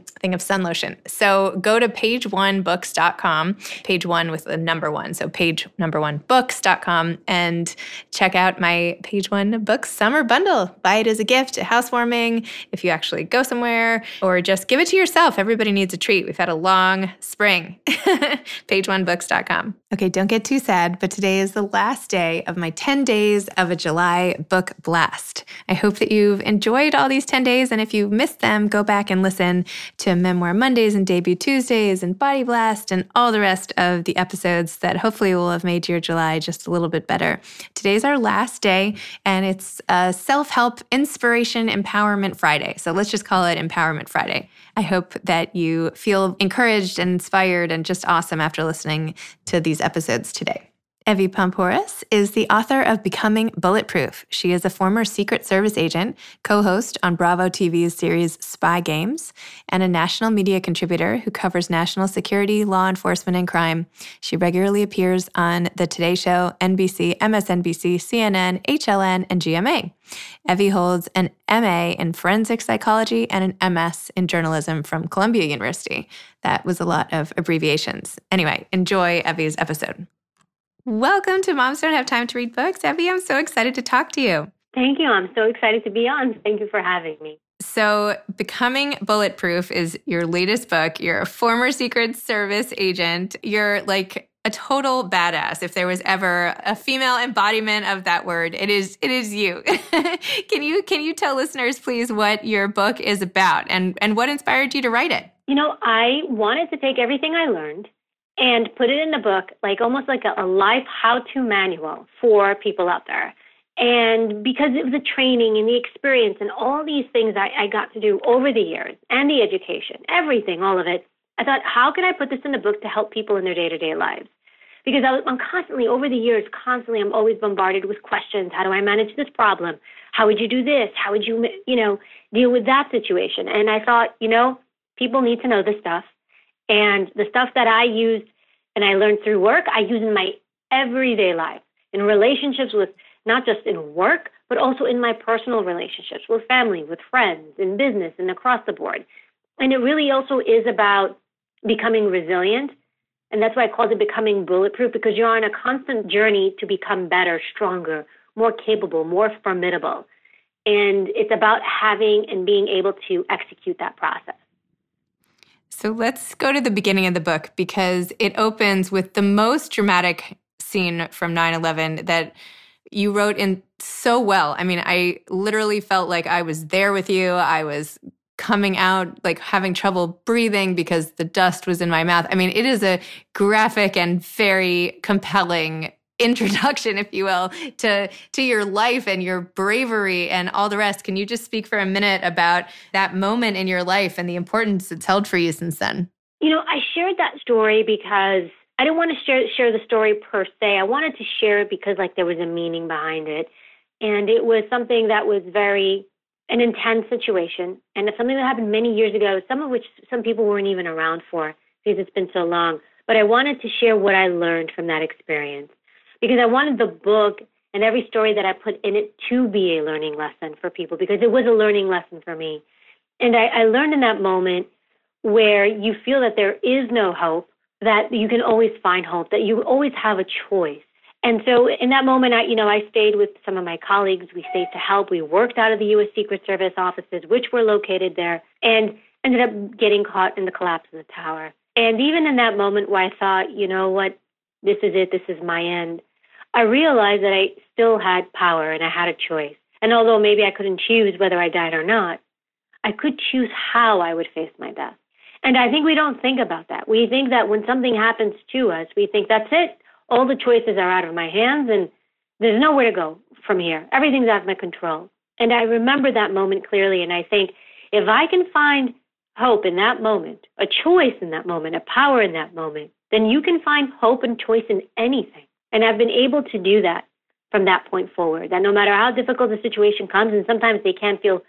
thing of sun lotion. So go to pageonebooks.com, page one with the number one. So page number one books.com and check out my page one books summer bundle. Buy it as a gift, a housewarming, if you actually go somewhere, or just give it to yourself. Everybody needs a treat. We've had a long spring. pageonebooks.com. Okay, don't get too sad, but today is the last day of my 10 days of a July book blast. I hope that you've enjoyed all these 10 days, and if you missed them, go back and listen to Memoir Mondays and Debut Tuesdays and Body Blast and all the rest of the episodes that hopefully will have made your July just a little bit better. Today's our last day, and it's a self help inspiration empowerment Friday. So let's just call it Empowerment Friday. I hope that you feel encouraged and inspired and just awesome after listening to these episodes today. Evy Poumpouras is the author of Becoming Bulletproof. She is a former Secret Service agent, co host on Bravo TV's series Spy Games, and a national media contributor who covers national security, law enforcement, and crime. She regularly appears on The Today Show, NBC, MSNBC, CNN, HLN, and GMA. Evy holds an MA in forensic psychology and an MS in journalism from Columbia University. That was a lot of abbreviations. Anyway, enjoy Evy's episode. Welcome to Moms Don't Have Time to Read Books. Evy, I'm so excited to talk to you. Thank you. I'm so excited to be on. Thank you for having me. So, Becoming Bulletproof is your latest book. You're a former Secret Service agent. You're like a total badass. If there was ever a female embodiment of that word, it is it is you. can you can you tell listeners please what your book is about and and what inspired you to write it? You know, I wanted to take everything I learned and put it in the book, like almost like a, a life how to manual for people out there. And because of the training and the experience and all these things I, I got to do over the years and the education, everything, all of it, I thought, how can I put this in the book to help people in their day to day lives? Because I, I'm constantly, over the years, constantly, I'm always bombarded with questions. How do I manage this problem? How would you do this? How would you, you know, deal with that situation? And I thought, you know, people need to know this stuff. And the stuff that I used and I learned through work, I use in my everyday life, in relationships with not just in work, but also in my personal relationships with family, with friends, in business, and across the board. And it really also is about becoming resilient. And that's why I called it becoming bulletproof because you're on a constant journey to become better, stronger, more capable, more formidable. And it's about having and being able to execute that process. So let's go to the beginning of the book because it opens with the most dramatic scene from 9 11 that you wrote in so well. I mean, I literally felt like I was there with you. I was coming out like having trouble breathing because the dust was in my mouth. I mean, it is a graphic and very compelling introduction, if you will, to to your life and your bravery and all the rest. Can you just speak for a minute about that moment in your life and the importance it's held for you since then? You know, I shared that story because I didn't want to share share the story per se. I wanted to share it because like there was a meaning behind it. And it was something that was very an intense situation and it's something that happened many years ago, some of which some people weren't even around for because it's been so long. But I wanted to share what I learned from that experience because I wanted the book and every story that I put in it to be a learning lesson for people because it was a learning lesson for me. And I, I learned in that moment where you feel that there is no hope, that you can always find hope, that you always have a choice. And so in that moment, I, you know, I stayed with some of my colleagues. We stayed to help. We worked out of the U.S. Secret Service offices, which were located there, and ended up getting caught in the collapse of the tower. And even in that moment where I thought, you know what, this is it, this is my end, I realized that I still had power and I had a choice. And although maybe I couldn't choose whether I died or not, I could choose how I would face my death. And I think we don't think about that. We think that when something happens to us, we think that's it. All the choices are out of my hands and there's nowhere to go from here. Everything's out of my control. And I remember that moment clearly. And I think if I can find hope in that moment, a choice in that moment, a power in that moment, then you can find hope and choice in anything. And I've been able to do that from that point forward. That no matter how difficult the situation comes, and sometimes they can feel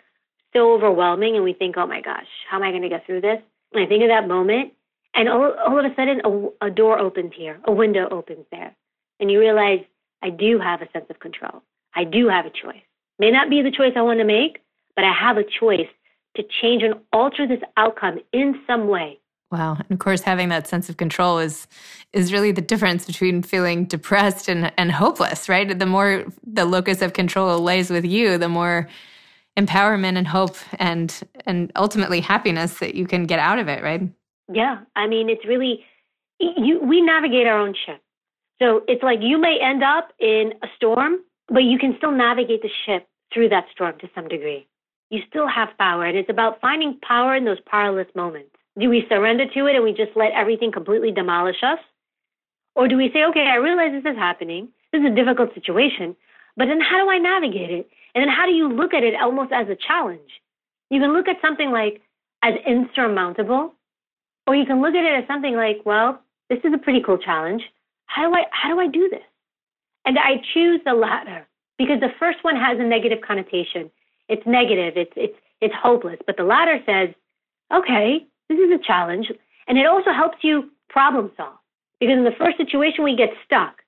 so overwhelming, and we think, oh my gosh, how am I going to get through this? And I think of that moment, and all, all of a sudden, a, a door opens here, a window opens there. And you realize, I do have a sense of control. I do have a choice. May not be the choice I want to make, but I have a choice to change and alter this outcome in some way. Wow. And of course having that sense of control is is really the difference between feeling depressed and, and hopeless, right? The more the locus of control lays with you, the more empowerment and hope and and ultimately happiness that you can get out of it, right? Yeah. I mean it's really you we navigate our own ship. So it's like you may end up in a storm, but you can still navigate the ship through that storm to some degree. You still have power and it's about finding power in those powerless moments. Do we surrender to it and we just let everything completely demolish us? Or do we say, okay, I realize this is happening. This is a difficult situation, but then how do I navigate it? And then how do you look at it almost as a challenge? You can look at something like as insurmountable, or you can look at it as something like, well, this is a pretty cool challenge. How do I how do I do this? And I choose the latter because the first one has a negative connotation. It's negative, it's it's it's hopeless. But the latter says, okay, this is a challenge. And it also helps you problem solve. Because in the first situation, we get stuck.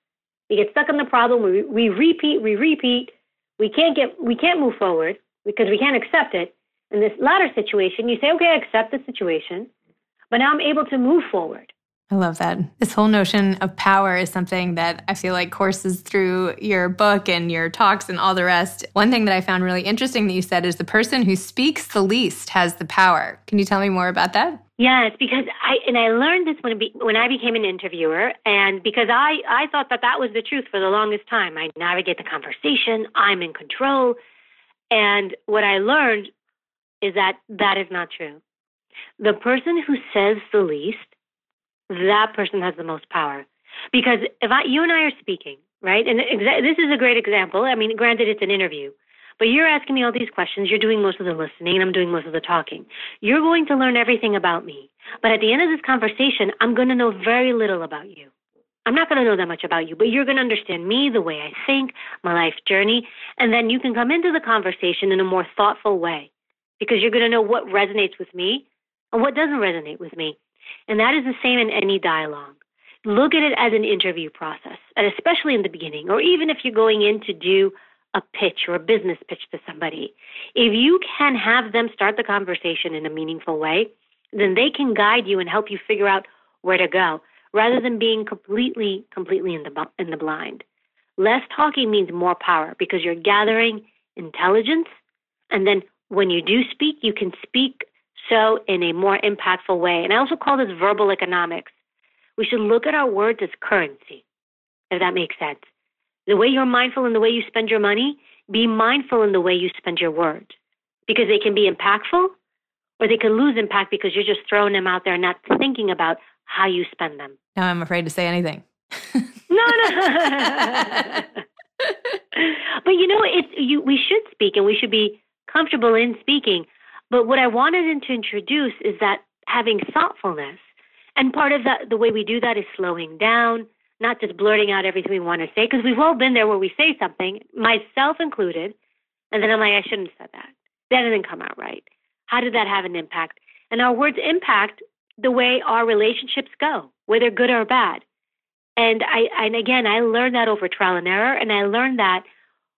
We get stuck on the problem. We, we repeat, we repeat. We can't get, we can't move forward because we can't accept it. In this latter situation, you say, okay, I accept the situation, but now I'm able to move forward. I love that. This whole notion of power is something that I feel like courses through your book and your talks and all the rest. One thing that I found really interesting that you said is the person who speaks the least has the power. Can you tell me more about that? Yes, because I and I learned this when when I became an interviewer, and because I I thought that that was the truth for the longest time. I navigate the conversation, I'm in control, and what I learned is that that is not true. The person who says the least that person has the most power. Because if I, you and I are speaking, right? And exa- this is a great example. I mean, granted, it's an interview, but you're asking me all these questions. You're doing most of the listening, and I'm doing most of the talking. You're going to learn everything about me. But at the end of this conversation, I'm going to know very little about you. I'm not going to know that much about you, but you're going to understand me, the way I think, my life journey, and then you can come into the conversation in a more thoughtful way because you're going to know what resonates with me and what doesn't resonate with me. And that is the same in any dialogue. Look at it as an interview process, and especially in the beginning, or even if you're going in to do a pitch or a business pitch to somebody. If you can have them start the conversation in a meaningful way, then they can guide you and help you figure out where to go rather than being completely completely in the in the blind. Less talking means more power because you're gathering intelligence and then when you do speak, you can speak so in a more impactful way. And I also call this verbal economics. We should look at our words as currency, if that makes sense. The way you're mindful in the way you spend your money, be mindful in the way you spend your words because they can be impactful or they can lose impact because you're just throwing them out there and not thinking about how you spend them. Now I'm afraid to say anything. no, no. but you know, it's you. We should speak, and we should be comfortable in speaking. But what I wanted to introduce is that having thoughtfulness. And part of that, the way we do that is slowing down, not just blurting out everything we want to say, because we've all been there where we say something, myself included, and then I'm like, I shouldn't have said that. That didn't come out right. How did that have an impact? And our words impact the way our relationships go, whether good or bad. And I, and again, I learned that over trial and error, and I learned that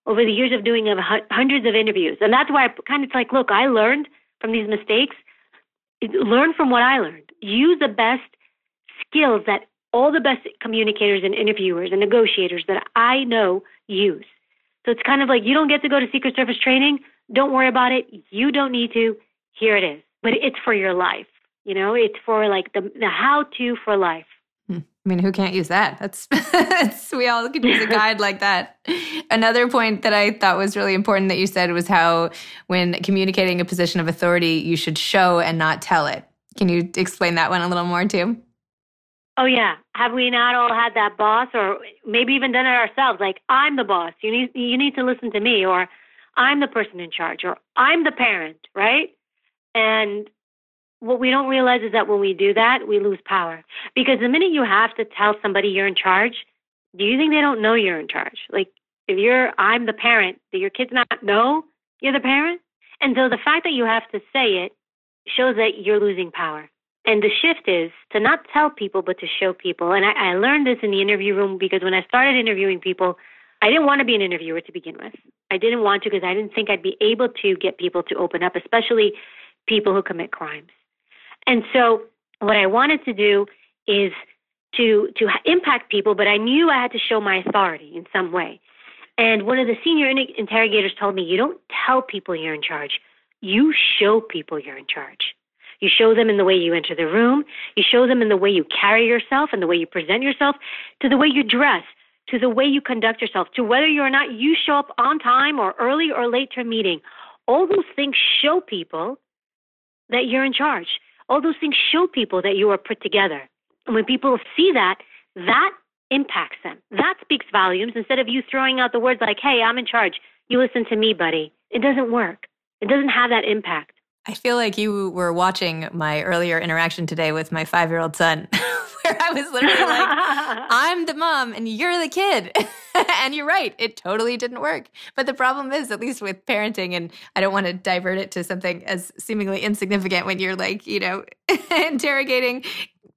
over the years of doing hundreds of interviews. And that's why I kind of like, look, I learned from these mistakes. Learn from what I learned. Use the best skills that all the best communicators and interviewers and negotiators that I know use. So it's kind of like you don't get to go to Secret Service training. Don't worry about it. You don't need to. Here it is. But it's for your life. You know, it's for like the, the how to for life. I mean, who can't use that? That's, that's we all could use a guide like that. Another point that I thought was really important that you said was how when communicating a position of authority, you should show and not tell it. Can you explain that one a little more too? Oh yeah. Have we not all had that boss or maybe even done it ourselves? Like, I'm the boss. You need you need to listen to me or I'm the person in charge or I'm the parent, right? And what we don't realize is that when we do that, we lose power. Because the minute you have to tell somebody you're in charge, do you think they don't know you're in charge? Like if you're I'm the parent, do your kids not know you're the parent? And so the fact that you have to say it shows that you're losing power. And the shift is to not tell people, but to show people. And I, I learned this in the interview room because when I started interviewing people, I didn't want to be an interviewer to begin with. I didn't want to because I didn't think I'd be able to get people to open up, especially people who commit crimes. And so what I wanted to do is to to impact people, but I knew I had to show my authority in some way. And one of the senior interrogators told me, "You don't tell people you're in charge. You show people you're in charge." You show them in the way you enter the room. You show them in the way you carry yourself and the way you present yourself, to the way you dress, to the way you conduct yourself, to whether or not you show up on time or early or late to a meeting. All those things show people that you're in charge. All those things show people that you are put together. And when people see that, that impacts them. That speaks volumes instead of you throwing out the words like, hey, I'm in charge. You listen to me, buddy. It doesn't work. It doesn't have that impact. I feel like you were watching my earlier interaction today with my five year old son, where I was literally like, I'm the mom and you're the kid. and you're right, it totally didn't work. But the problem is, at least with parenting, and I don't want to divert it to something as seemingly insignificant when you're like, you know, interrogating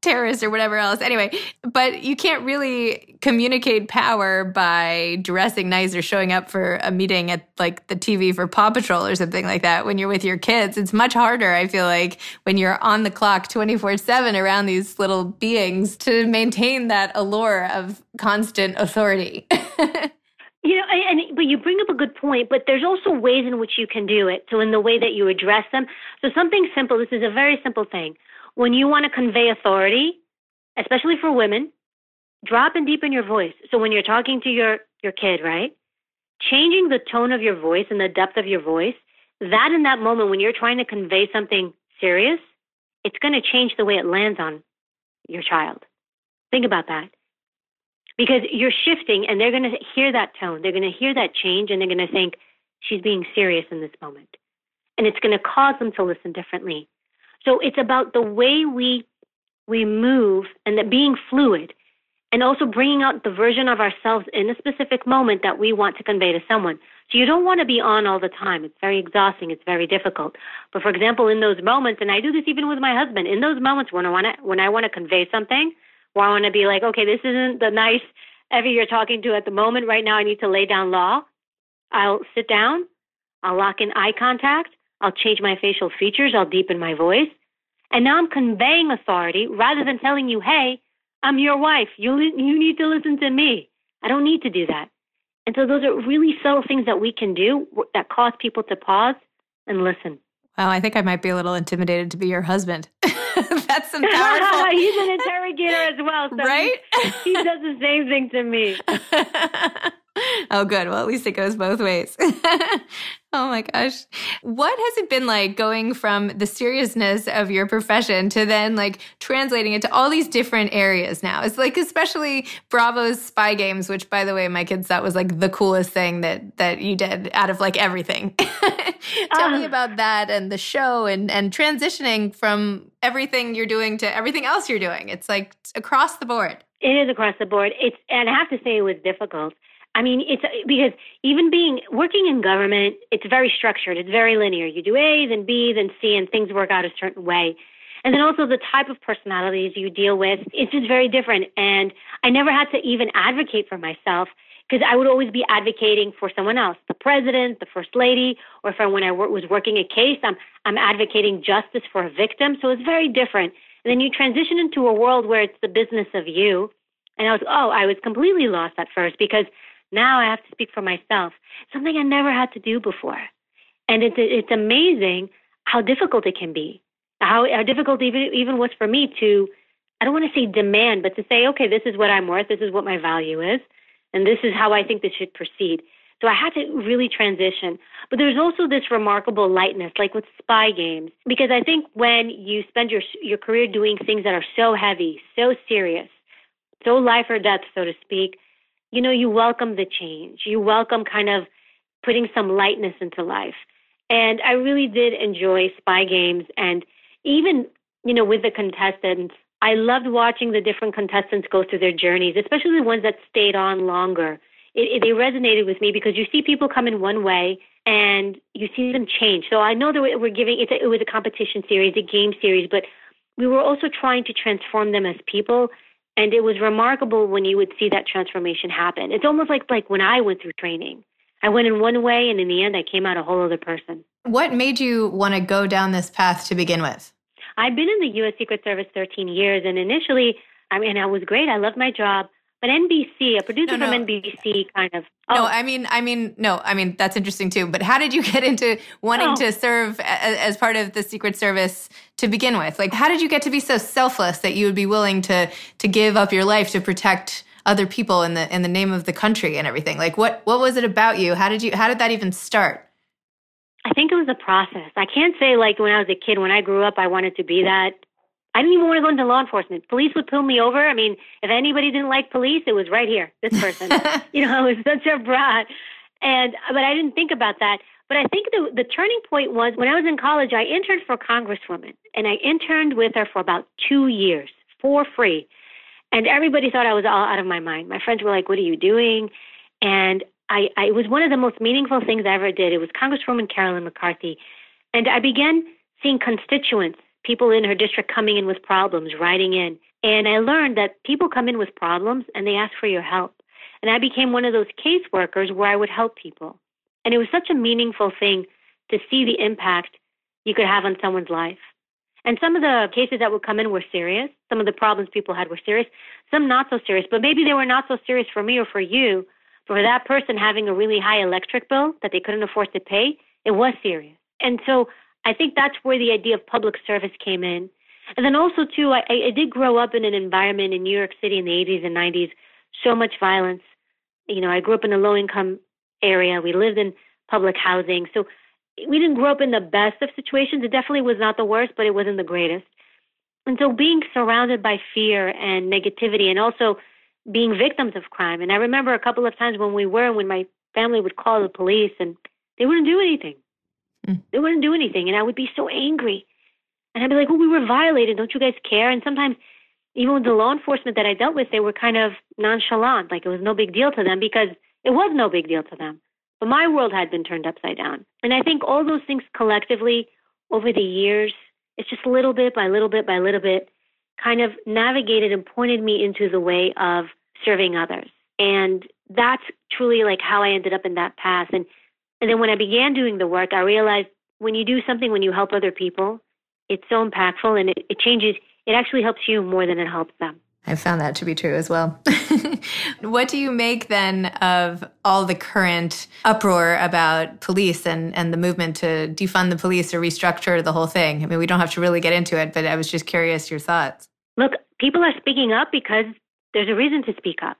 terrorist or whatever else. Anyway, but you can't really communicate power by dressing nice or showing up for a meeting at like the TV for Paw Patrol or something like that when you're with your kids. It's much harder, I feel like, when you're on the clock 24 7 around these little beings to maintain that allure of constant authority. You know, and but you bring up a good point, but there's also ways in which you can do it. So in the way that you address them. So something simple. This is a very simple thing when you want to convey authority, especially for women, drop and deepen your voice. So when you're talking to your, your kid, right? Changing the tone of your voice and the depth of your voice, that in that moment when you're trying to convey something serious, it's going to change the way it lands on your child. Think about that. Because you're shifting and they're going to hear that tone. They're going to hear that change and they're going to think, she's being serious in this moment. And it's going to cause them to listen differently. So it's about the way we we move and that being fluid and also bringing out the version of ourselves in a specific moment that we want to convey to someone. So you don't want to be on all the time. It's very exhausting. It's very difficult. But for example, in those moments, and I do this even with my husband, in those moments when I want to when I want to convey something, where I want to be like, okay, this isn't the nice Evy you're talking to at the moment. Right now, I need to lay down law. I'll sit down. I'll lock in eye contact. I'll change my facial features. I'll deepen my voice. And now I'm conveying authority rather than telling you, hey, I'm your wife. You, you need to listen to me. I don't need to do that. And so those are really subtle things that we can do that cause people to pause and listen. Wow, I think I might be a little intimidated to be your husband. That's some powerful. He's an interrogator as well, so right? he, he does the same thing to me. oh, good. Well, at least it goes both ways. oh my gosh. What has it been like going from the seriousness of your profession to then like translating it to all these different areas now? It's like especially Bravo's spy games, which by the way, my kids thought was like the coolest thing that that you did out of like everything. Tell me ah. about that and the show and and transitioning from everything you're doing to everything else you're doing. It's like across the board. It is across the board. It's and I have to say it was difficult I mean, it's because even being working in government, it's very structured. It's very linear. You do A, then B, then C, and things work out a certain way. And then also the type of personalities you deal with, it's just very different. And I never had to even advocate for myself because I would always be advocating for someone else, the president, the first lady, or if I, when I was working a case, I'm, I'm advocating justice for a victim. So it's very different. And then you transition into a world where it's the business of you. And I was, oh, I was completely lost at first because now I have to speak for myself, something I never had to do before. And it's, it's amazing how difficult it can be. How, how difficult even, even was for me to, I don't want to say demand, but to say, okay, this is what I'm worth, this is what my value is, and this is how I think this should proceed. So I had to really transition. But there's also this remarkable lightness, like with spy games, because I think when you spend your your career doing things that are so heavy, so serious, so life or death, so to speak, you know, you welcome the change. You welcome kind of putting some lightness into life. And I really did enjoy spy games and even, you know, with the contestants, I loved watching the different contestants go through their journeys, especially the ones that stayed on longer. It, it, they resonated with me because you see people come in one way and you see them change. So I know that we're giving it, it was a competition series, a game series, but we were also trying to transform them as people. And it was remarkable when you would see that transformation happen. It's almost like like when I went through training. I went in one way, and in the end, I came out a whole other person. What made you want to go down this path to begin with? I've been in the U.S. Secret Service 13 years, and initially, I mean, I was great. I loved my job. But NBC, a producer no, no. from NBC, kind of. Oh. No, I mean, I mean, no, I mean that's interesting too. But how did you get into wanting oh. to serve as, as part of the Secret Service to begin with? Like, how did you get to be so selfless that you would be willing to to give up your life to protect other people in the in the name of the country and everything? Like, what what was it about you? How did you how did that even start? I think it was a process. I can't say like when I was a kid, when I grew up, I wanted to be that. I didn't even want to go into law enforcement. Police would pull me over. I mean, if anybody didn't like police, it was right here, this person. you know, I was such a brat. And, but I didn't think about that. But I think the, the turning point was when I was in college, I interned for a congresswoman and I interned with her for about two years for free. And everybody thought I was all out of my mind. My friends were like, what are you doing? And I, I, it was one of the most meaningful things I ever did. It was Congresswoman Carolyn McCarthy. And I began seeing constituents, people in her district coming in with problems, writing in. And I learned that people come in with problems and they ask for your help. And I became one of those caseworkers where I would help people. And it was such a meaningful thing to see the impact you could have on someone's life. And some of the cases that would come in were serious. Some of the problems people had were serious, some not so serious. But maybe they were not so serious for me or for you, for that person having a really high electric bill that they couldn't afford to pay, it was serious. And so I think that's where the idea of public service came in. And then also, too, I, I did grow up in an environment in New York City in the 80s and 90s, so much violence. You know, I grew up in a low income area. We lived in public housing. So we didn't grow up in the best of situations. It definitely was not the worst, but it wasn't the greatest. And so being surrounded by fear and negativity and also being victims of crime. And I remember a couple of times when we were, when my family would call the police and they wouldn't do anything. Mm. They wouldn't do anything. And I would be so angry. And I'd be like, well, we were violated. Don't you guys care? And sometimes, even with the law enforcement that I dealt with, they were kind of nonchalant. Like it was no big deal to them because it was no big deal to them. But my world had been turned upside down. And I think all those things collectively over the years, it's just little bit by little bit by little bit, kind of navigated and pointed me into the way of serving others. And that's truly like how I ended up in that path. And and then when I began doing the work, I realized when you do something, when you help other people, it's so impactful and it, it changes. It actually helps you more than it helps them. I found that to be true as well. what do you make then of all the current uproar about police and, and the movement to defund the police or restructure the whole thing? I mean, we don't have to really get into it, but I was just curious your thoughts. Look, people are speaking up because there's a reason to speak up.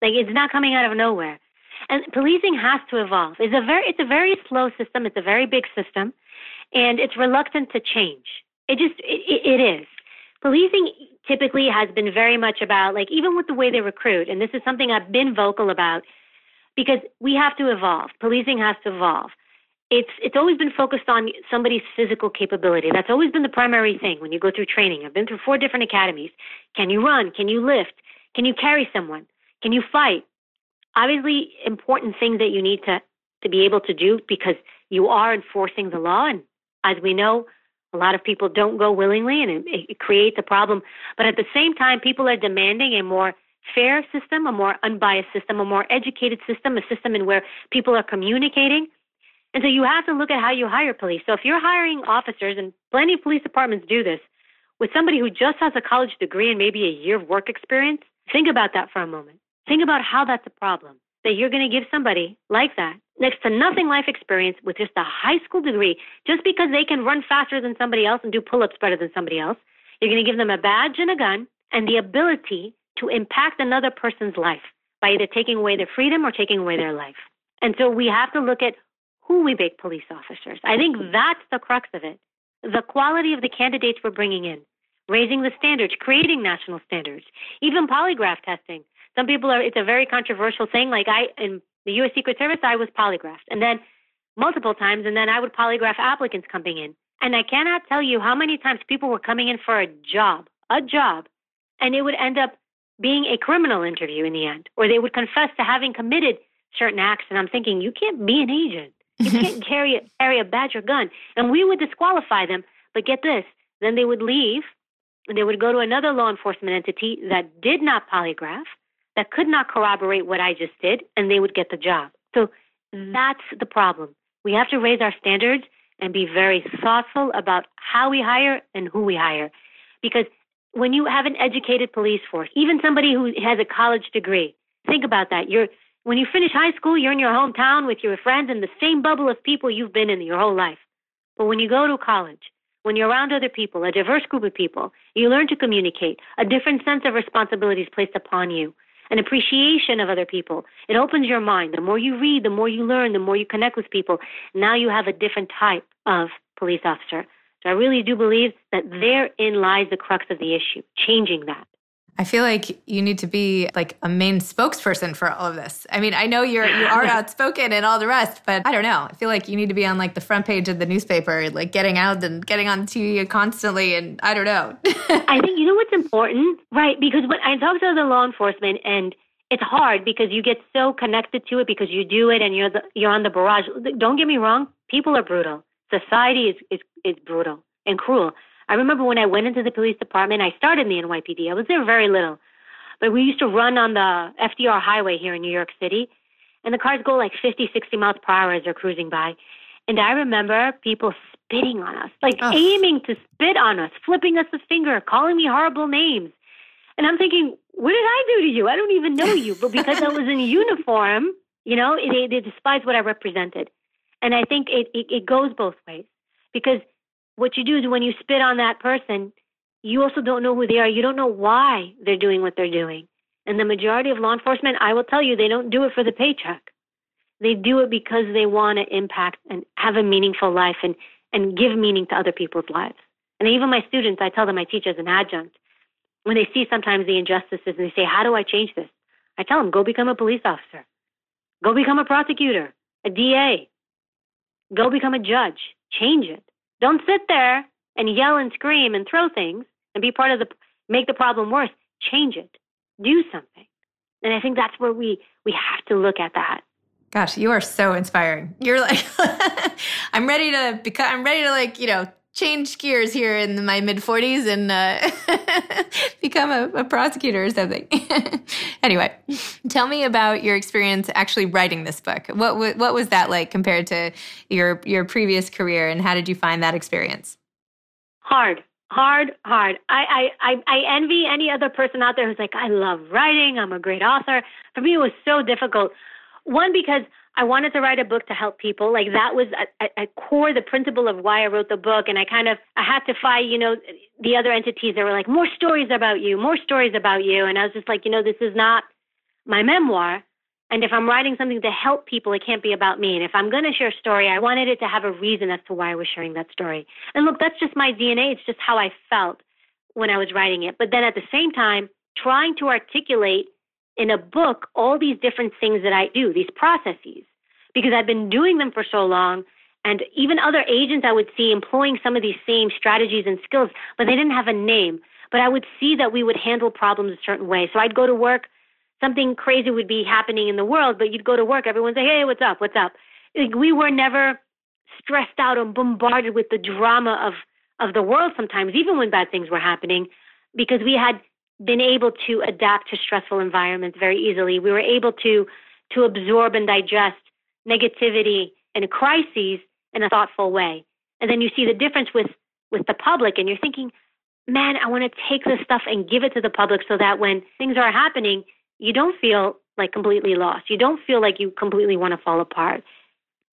Like it's not coming out of nowhere. And policing has to evolve. It's a very it's a very slow system. It's a very big system, and it's reluctant to change. It just it, it is. Policing typically has been very much about like even with the way they recruit, and this is something I've been vocal about because we have to evolve. Policing has to evolve. It's it's always been focused on somebody's physical capability. That's always been the primary thing when you go through training. I've been through four different academies. Can you run? Can you lift? Can you carry someone? Can you fight? Obviously, important things that you need to, to be able to do because you are enforcing the law. And as we know, a lot of people don't go willingly and it, it creates a problem. But at the same time, people are demanding a more fair system, a more unbiased system, a more educated system, a system in where people are communicating. And so you have to look at how you hire police. So if you're hiring officers, and plenty of police departments do this, with somebody who just has a college degree and maybe a year of work experience, Think about that for a moment. Think about how that's a problem that you're going to give somebody like that next to nothing life experience with just a high school degree just because they can run faster than somebody else and do pull ups better than somebody else. You're going to give them a badge and a gun and the ability to impact another person's life by either taking away their freedom or taking away their life. And so we have to look at who we make police officers. I think that's the crux of it. The quality of the candidates we're bringing in, raising the standards, creating national standards, even polygraph testing. Some people are, it's a very controversial thing. Like I, in the U.S. Secret Service, I was polygraphed. And then multiple times, and then I would polygraph applicants coming in. And I cannot tell you how many times people were coming in for a job, a job, and it would end up being a criminal interview in the end, or they would confess to having committed certain acts. And I'm thinking, you can't be an agent. You can't carry a, carry a badge or gun. And we would disqualify them. But get this, then they would leave and they would go to another law enforcement entity that did not polygraph, that could not corroborate what I just did, and they would get the job. So mm. that's the problem. We have to raise our standards and be very thoughtful about how we hire and who we hire. Because when you have an educated police force, even somebody who has a college degree, think about that. You're when you finish high school, you're in your hometown with your friends in the same bubble of people you've been in your whole life. But when you go to college, when you're around other people, a diverse group of people, you learn to communicate, a different sense of responsibility is placed upon you, an appreciation of other people. It opens your mind. The more you read, the more you learn, the more you connect with people. Now you have a different type of police officer. So I really do believe that therein lies the crux of the issue, changing that. I feel like you need to be like a main spokesperson for all of this. I mean, I know you're you are outspoken and all the rest, but I don't know. I feel like you need to be on like the front page of the newspaper, like getting out and getting on TV constantly. And I don't know. I think you know what's important, right? Because when I talk to the law enforcement, and it's hard because you get so connected to it because you do it and you're the, you're on the barrage. Don't get me wrong, people are brutal. Society is is is brutal and cruel. I remember when I went into the police department, I started in the NYPD. I was there very little. But we used to run on the FDR highway here in New York City, and the cars go like 50, 60 miles per hour as they're cruising by. And I remember people spitting on us, like oh. aiming to spit on us, flipping us the finger, calling me horrible names. And I'm thinking, what did I do to you? I don't even know you. But because I was in uniform, you know, they, they despise what I represented. And I think it, it, it goes both ways because what you do is when you spit on that person, you also don't know who they are. You don't know why they're doing what they're doing. And the majority of law enforcement, I will tell you, they don't do it for the paycheck. They do it because they want to impact and have a meaningful life and, and give meaning to other people's lives. And even my students, I tell them I teach as an adjunct. When they see sometimes the injustices and they say, How do I change this? I tell them, Go become a police officer. Go become a prosecutor, a DA. Go become a judge. Change it. Don't sit there and yell and scream and throw things and be part of the make the problem worse. Change it. Do something. And I think that's where we we have to look at that. Gosh, you are so inspiring. You're like I'm ready to because I'm ready to like, you know, change gears here in my mid 40s and uh, become a, a, prosecutor or something. anyway, tell me about your experience actually writing this book. What what was that like compared to your your previous career, and how did you find that experience? Hard, hard, hard. I I I envy any other person out there who's like, I love writing. I'm a great author. For me, it was so difficult. One because I wanted to write a book to help people. Like that was at, a core, the principle of why I wrote the book. And I kind of, I had to fight, you know, the other entities that were like, more stories about you, more stories about you. And I was just like, you know, this is not my memoir. And if I'm writing something to help people, it can't be about me. And if I'm going to share a story, I wanted it to have a reason as to why I was sharing that story. And look, that's just my DNA. It's just how I felt when I was writing it. But then at the same time, trying to articulate in a book all these different things that I do, these processes, because I've been doing them for so long. And even other agents I would see employing some of these same strategies and skills, but they didn't have a name. But I would see that we would handle problems a certain way. So I'd go to work, something crazy would be happening in the world, but you'd go to work, everyone's say, hey, what's up? What's up? Like, we were never stressed out and bombarded with the drama of, of the world sometimes, even when bad things were happening, because we had been able to adapt to stressful environments very easily. We were able to to absorb and digest negativity and crises in a thoughtful way. And then you see the difference with with the public and you're thinking, "Man, I want to take this stuff and give it to the public so that when things are happening, you don't feel like completely lost. You don't feel like you completely want to fall apart."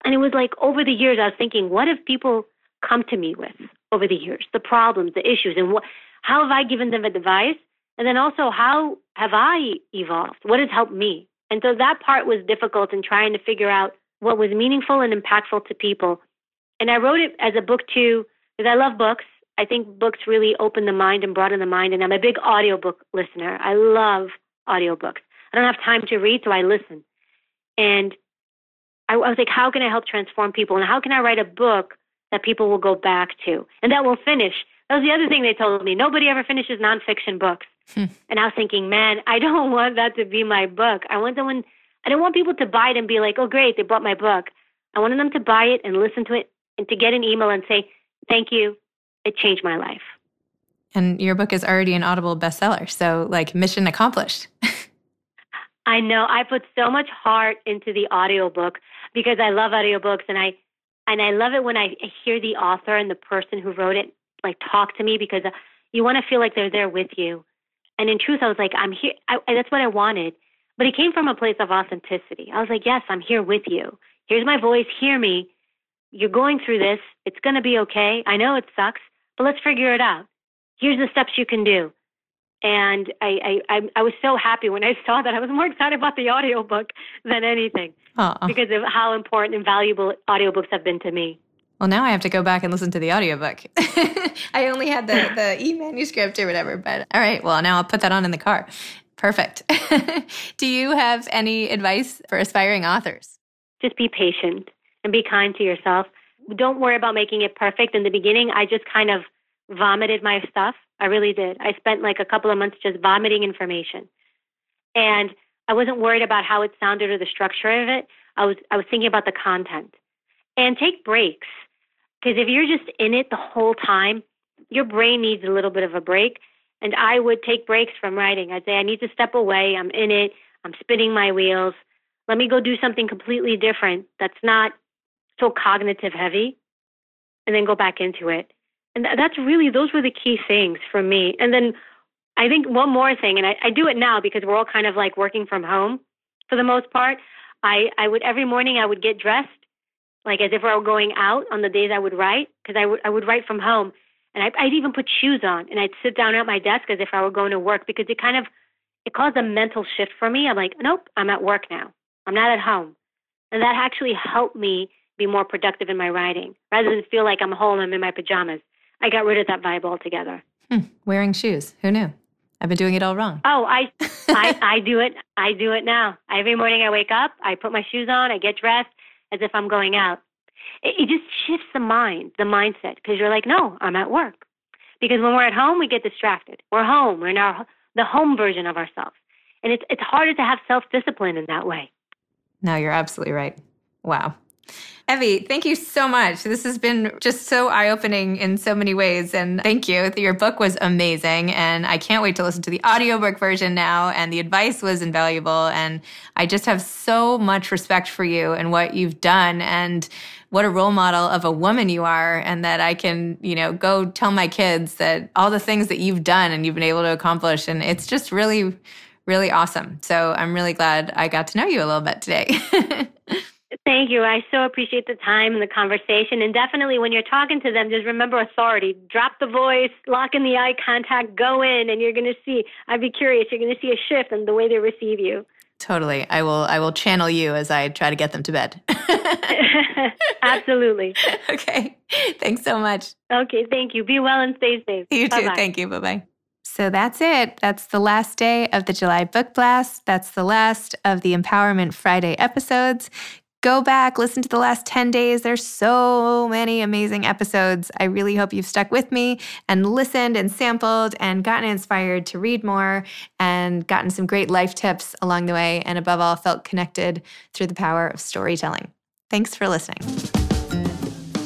And it was like over the years I was thinking, what have people come to me with over the years? The problems, the issues, and what how have I given them advice and then also, how have I evolved? What has helped me? And so that part was difficult in trying to figure out what was meaningful and impactful to people. And I wrote it as a book too, because I love books. I think books really open the mind and broaden the mind. And I'm a big audiobook listener. I love audiobooks. I don't have time to read, so I listen. And I, was like, how can I help transform people? And how can I write a book that people will go back to and that will finish? That was the other thing they told me. Nobody ever finishes nonfiction books. Hmm. And I was thinking, man, I don't want that to be my book. I want someone, I don't want people to buy it and be like, oh, great, they bought my book. I wanted them to buy it and listen to it and to get an email and say, thank you. It changed my life. And your book is already an Audible bestseller. So, like, mission accomplished. I know. I put so much heart into the audiobook because I love audiobooks and I and I love it when I hear the author and the person who wrote it like talk to me because you want to feel like they're there with you. And in truth, I was like, I'm here. I, that's what I wanted. But it came from a place of authenticity. I was like, yes, I'm here with you. Here's my voice. Hear me. You're going through this. It's going to be okay. I know it sucks, but let's figure it out. Here's the steps you can do. And I, I, I, was so happy when I saw that. I was more excited about the audiobook than anything Aww. because of how important and valuable audiobooks have been to me. Well, now I have to go back and listen to the audiobook. I only had the, the e manuscript or whatever, but all right. Well, now I'll put that on in the car. Perfect. Do you have any advice for aspiring authors? Just be patient and be kind to yourself. Don't worry about making it perfect. In the beginning, I just kind of vomited my stuff. I really did. I spent like a couple of months just vomiting information. And I wasn't worried about how it sounded or the structure of it. I was I was thinking about the content. And take breaks. Because if you're just in it the whole time, your brain needs a little bit of a break. And I would take breaks from writing. I'd say, I need to step away. I'm in it. I'm spinning my wheels. Let me go do something completely different that's not so cognitive heavy and then go back into it. And that's really, those were the key things for me. And then I think one more thing, and I, I do it now because we're all kind of like working from home for the most part. I, I would, every morning I would get dressed like as if I were going out on the days I would write, because I would I would write from home, and I, I'd even put shoes on, and I'd sit down at my desk as if I were going to work, because it kind of it caused a mental shift for me. I'm like, nope, I'm at work now. I'm not at home, and that actually helped me be more productive in my writing, rather than feel like I'm home, I'm in my pajamas. I got rid of that vibe altogether. Hmm. Wearing shoes, who knew? I've been doing it all wrong. Oh, I, I, I do it. I do it now. Every morning I wake up, I put my shoes on, I get dressed, as if I'm going out. It, it just shifts the mind, the mindset, because you're like, no, I'm at work. Because when we're at home, we get distracted. We're home. We're in our the home version of ourselves, and it's it's harder to have self discipline in that way. No, you're absolutely right. Wow. Evy, thank you so much. This has been just so eye opening in so many ways. And thank you. Your book was amazing. And I can't wait to listen to the audiobook version now. And the advice was invaluable. And I just have so much respect for you and what you've done and what a role model of a woman you are. And that I can, you know, go tell my kids that all the things that you've done and you've been able to accomplish. And it's just really, really awesome. So I'm really glad I got to know you a little bit today. Thank you. I so appreciate the time and the conversation. And definitely when you're talking to them, just remember authority. Drop the voice, lock in the eye contact, go in, and you're going to see. I'd be curious. You're going to see a shift in the way they receive you. Totally. I will I will channel you as I try to get them to bed. Absolutely. Okay. Thanks so much. Okay, thank you. Be well and stay safe. You too. Bye-bye. Thank you. Bye-bye. So that's it. That's the last day of the July Book Blast. That's the last of the Empowerment Friday episodes. Go back, listen to the last 10 days. There's so many amazing episodes. I really hope you've stuck with me and listened and sampled and gotten inspired to read more and gotten some great life tips along the way. And above all, felt connected through the power of storytelling. Thanks for listening.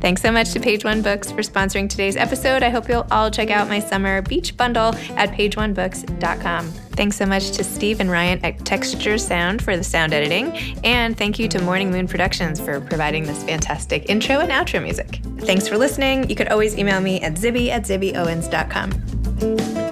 Thanks so much to Page One Books for sponsoring today's episode. I hope you'll all check out my summer beach bundle at pageonebooks.com. Thanks so much to Steve and Ryan at Texture Sound for the sound editing. And thank you to Morning Moon Productions for providing this fantastic intro and outro music. Thanks for listening. You could always email me at zibby at zibbyowens.com.